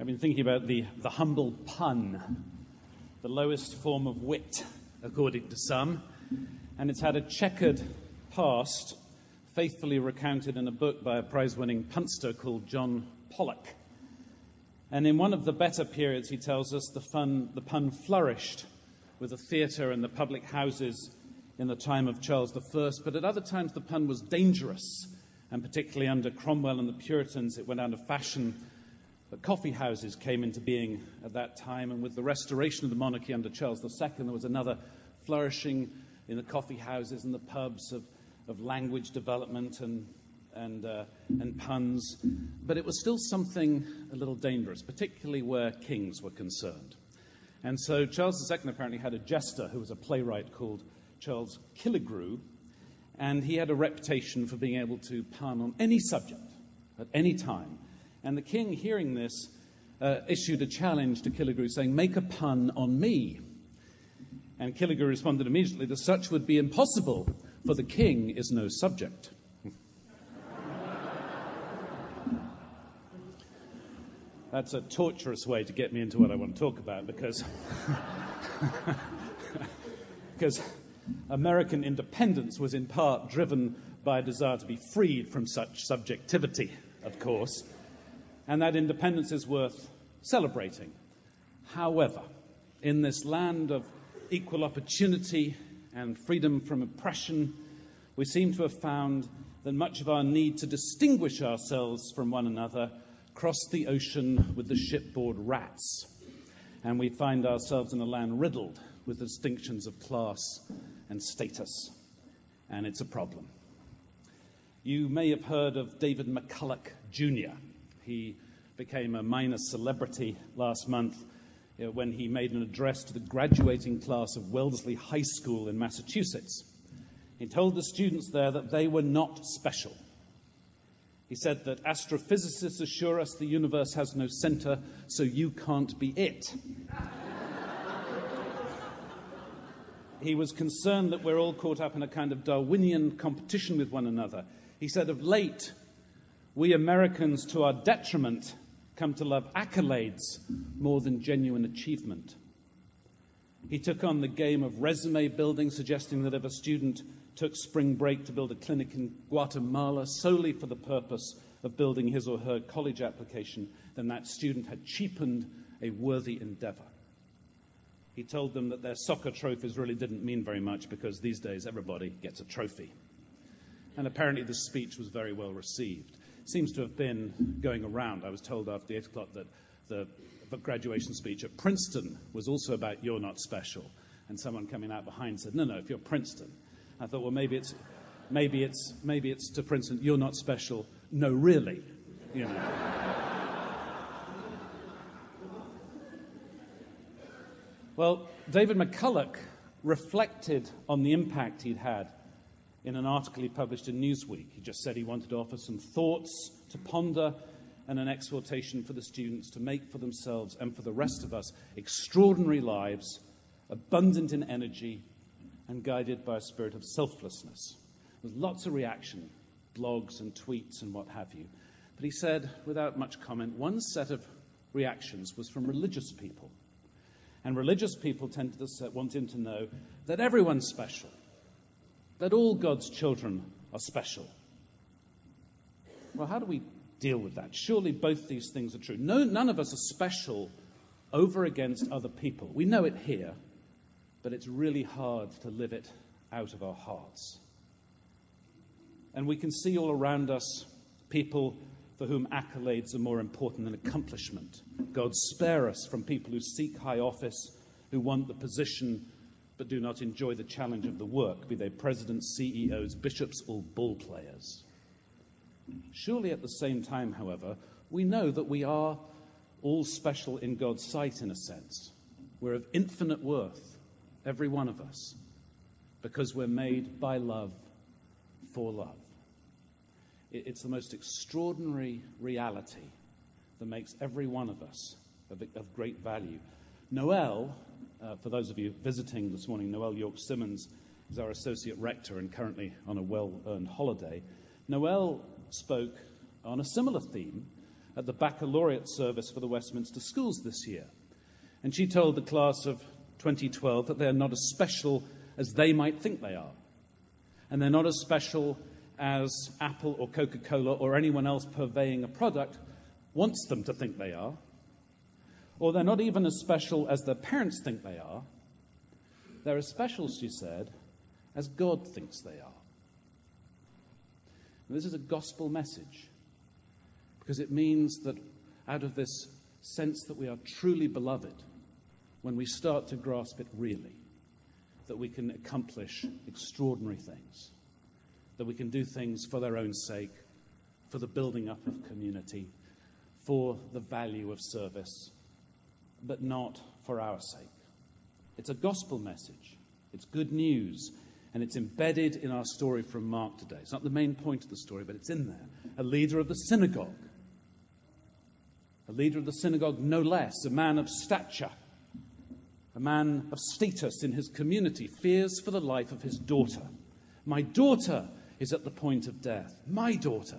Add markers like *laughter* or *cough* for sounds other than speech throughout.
I've been thinking about the, the humble pun, the lowest form of wit, according to some, and it's had a checkered past, faithfully recounted in a book by a prize winning punster called John Pollack. And in one of the better periods, he tells us the, fun, the pun flourished with the theatre and the public houses in the time of Charles I, but at other times the pun was dangerous, and particularly under Cromwell and the Puritans, it went out of fashion but coffee houses came into being at that time, and with the restoration of the monarchy under Charles II, there was another flourishing in the coffee houses and the pubs of, of language development and, and, uh, and puns. But it was still something a little dangerous, particularly where kings were concerned. And so Charles II apparently had a jester who was a playwright called Charles Killigrew, and he had a reputation for being able to pun on any subject at any time. And the king, hearing this, uh, issued a challenge to Killigrew saying, Make a pun on me. And Killigrew responded immediately that such would be impossible, for the king is no subject. *laughs* That's a torturous way to get me into what I want to talk about because, *laughs* because American independence was in part driven by a desire to be freed from such subjectivity, of course and that independence is worth celebrating. However, in this land of equal opportunity and freedom from oppression, we seem to have found that much of our need to distinguish ourselves from one another crossed the ocean with the shipboard rats. And we find ourselves in a land riddled with distinctions of class and status. And it's a problem. You may have heard of David McCullough Jr. He became a minor celebrity last month you know, when he made an address to the graduating class of Wellesley High School in Massachusetts. He told the students there that they were not special. He said that astrophysicists assure us the universe has no center, so you can't be it. *laughs* he was concerned that we're all caught up in a kind of Darwinian competition with one another. He said, Of late, we Americans, to our detriment, come to love accolades more than genuine achievement. He took on the game of resume building, suggesting that if a student took spring break to build a clinic in Guatemala solely for the purpose of building his or her college application, then that student had cheapened a worthy endeavor. He told them that their soccer trophies really didn't mean very much because these days everybody gets a trophy. And apparently, this speech was very well received seems to have been going around. I was told after the 8 o'clock that the graduation speech at Princeton was also about You're Not Special. And someone coming out behind said, No, no, if you're Princeton. I thought, well, maybe it's, maybe it's, maybe it's to Princeton, You're Not Special. No, really. You know. well, David McCullough reflected on the impact he'd had in an article he published in Newsweek. He just said he wanted to offer some thoughts to ponder and an exhortation for the students to make for themselves and for the rest of us extraordinary lives, abundant in energy and guided by a spirit of selflessness. There's lots of reaction, blogs and tweets and what have you. But he said, without much comment, one set of reactions was from religious people. And religious people tended to want him to know that everyone's special, that all God's children are special. Well, how do we deal with that? Surely both these things are true. No, none of us are special over against other people. We know it here, but it's really hard to live it out of our hearts. And we can see all around us people for whom accolades are more important than accomplishment. God spare us from people who seek high office, who want the position but do not enjoy the challenge of the work, be they presidents, CEOs, bishops, or ball players. Surely at the same time, however, we know that we are all special in God's sight, in a sense. We're of infinite worth, every one of us, because we're made by love for love. It's the most extraordinary reality that makes every one of us of, great value. Noelle uh, for those of you visiting this morning, Noelle York Simmons is our associate rector and currently on a well earned holiday. Noelle spoke on a similar theme at the baccalaureate service for the Westminster schools this year. And she told the class of 2012 that they are not as special as they might think they are. And they're not as special as Apple or Coca Cola or anyone else purveying a product wants them to think they are. Or they're not even as special as their parents think they are. They're as special, she said, as God thinks they are. And this is a gospel message because it means that out of this sense that we are truly beloved, when we start to grasp it really, that we can accomplish extraordinary things, that we can do things for their own sake, for the building up of community, for the value of service, but not for our sake. It's a gospel message, it's good news, and it's embedded in our story from Mark today. It's not the main point of the story, but it's in there. A leader of the synagogue, a leader of the synagogue, no less, a man of stature a man of status in his community, fears for the life of his daughter. My daughter is at the point of death. My daughter.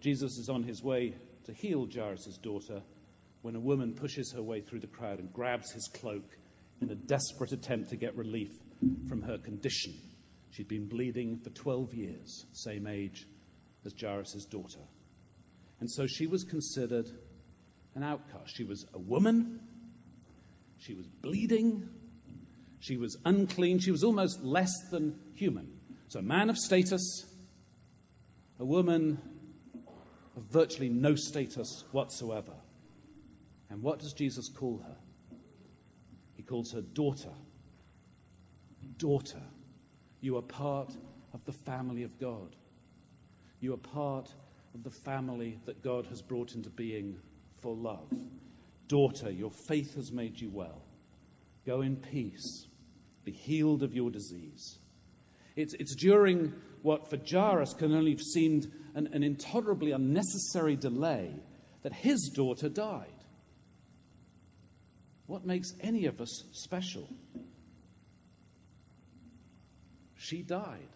Jesus is on his way to heal Jairus' daughter when a woman pushes her way through the crowd and grabs his cloak in a desperate attempt to get relief from her condition. She'd been bleeding for 12 years, same age as Jairus' daughter. And so she was considered an outcast. She was a woman she was bleeding. She was unclean. She was almost less than human. So, a man of status, a woman of virtually no status whatsoever. And what does Jesus call her? He calls her daughter. Daughter, you are part of the family of God. You are part of the family that God has brought into being for love. Daughter, your faith has made you well. Go in peace. Be healed of your disease. It's, it's during what for Jairus can only have seemed an, an intolerably unnecessary delay that his daughter died. What makes any of us special? She died.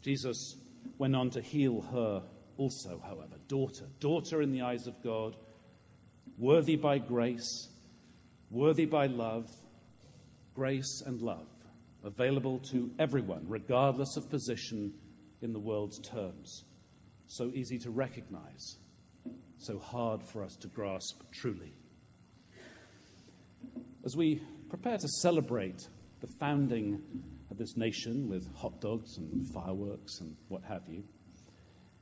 Jesus went on to heal her also, however. Daughter, daughter in the eyes of God, worthy by grace, worthy by love, grace and love, available to everyone, regardless of position in the world's terms. So easy to recognize, so hard for us to grasp truly. As we prepare to celebrate the founding of this nation with hot dogs and fireworks and what have you,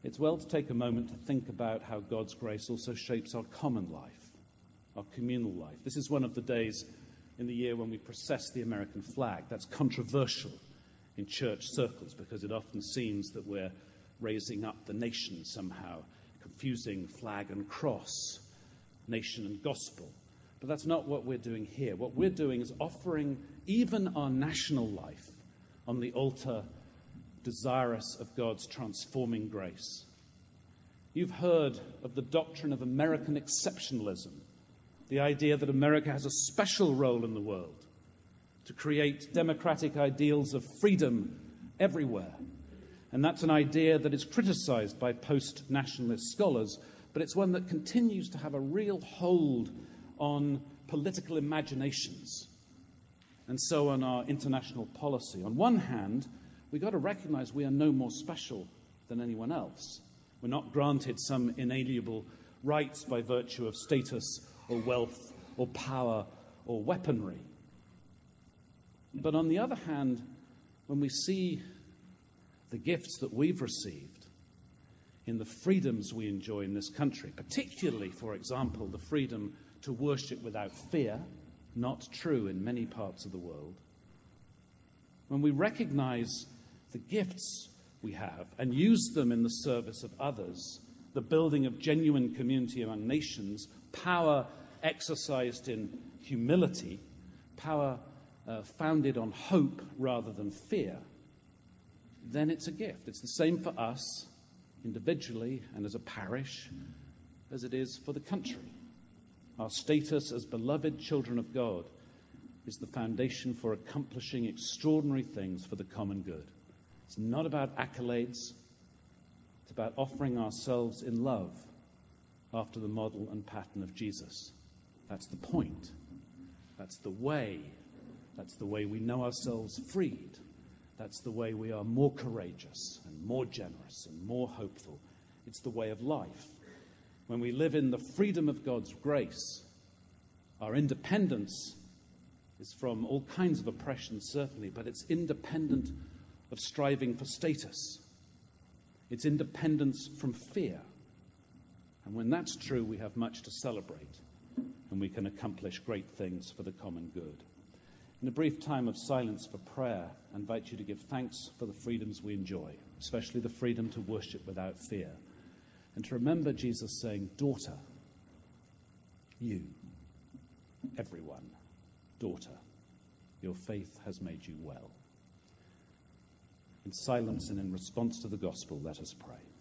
it's well to take a moment to think about how God's grace also shapes our common life our communal life. This is one of the days in the year when we process the American flag. That's controversial in church circles because it often seems that we're raising up the nation somehow, confusing flag and cross, nation and gospel. But that's not what we're doing here. What we're doing is offering even our national life on the altar, desirous of God's transforming grace. You've heard of the doctrine of American exceptionalism the idea that America has a special role in the world to create democratic ideals of freedom everywhere. And that's an idea that is criticized by post nationalist scholars, but it's one that continues to have a real hold on political imaginations and so on our international policy. On one hand, we've got to recognize we are no more special than anyone else. We're not granted some inalienable rights by virtue of status or wealth or power or weaponry. But on the other hand, when we see the gifts that we've received in the freedoms we enjoy in this country, particularly, for example, the freedom to worship without fear, not true in many parts of the world, when we recognize the gifts we have and use them in the service of others, the building of genuine community among nations, power exercised in humility, power uh, founded on hope rather than fear, then it's a gift. It's the same for us individually and as a parish as it is for the country. Our status as beloved children of God is the foundation for accomplishing extraordinary things for the common good. It's not about accolades, it's about offering ourselves in love after the model and pattern of Jesus. That's the point. That's the way. That's the way we know ourselves freed. That's the way we are more courageous and more generous and more hopeful. It's the way of life. When we live in the freedom of God's grace, our independence is from all kinds of oppression, certainly, but it's independent of striving for status. It's independence from fear. And when that's true, we have much to celebrate and we can accomplish great things for the common good. In a brief time of silence for prayer, I invite you to give thanks for the freedoms we enjoy, especially the freedom to worship without fear, and to remember Jesus saying, Daughter, you, everyone, daughter, your faith has made you well. In silence and in response to the gospel, let us pray.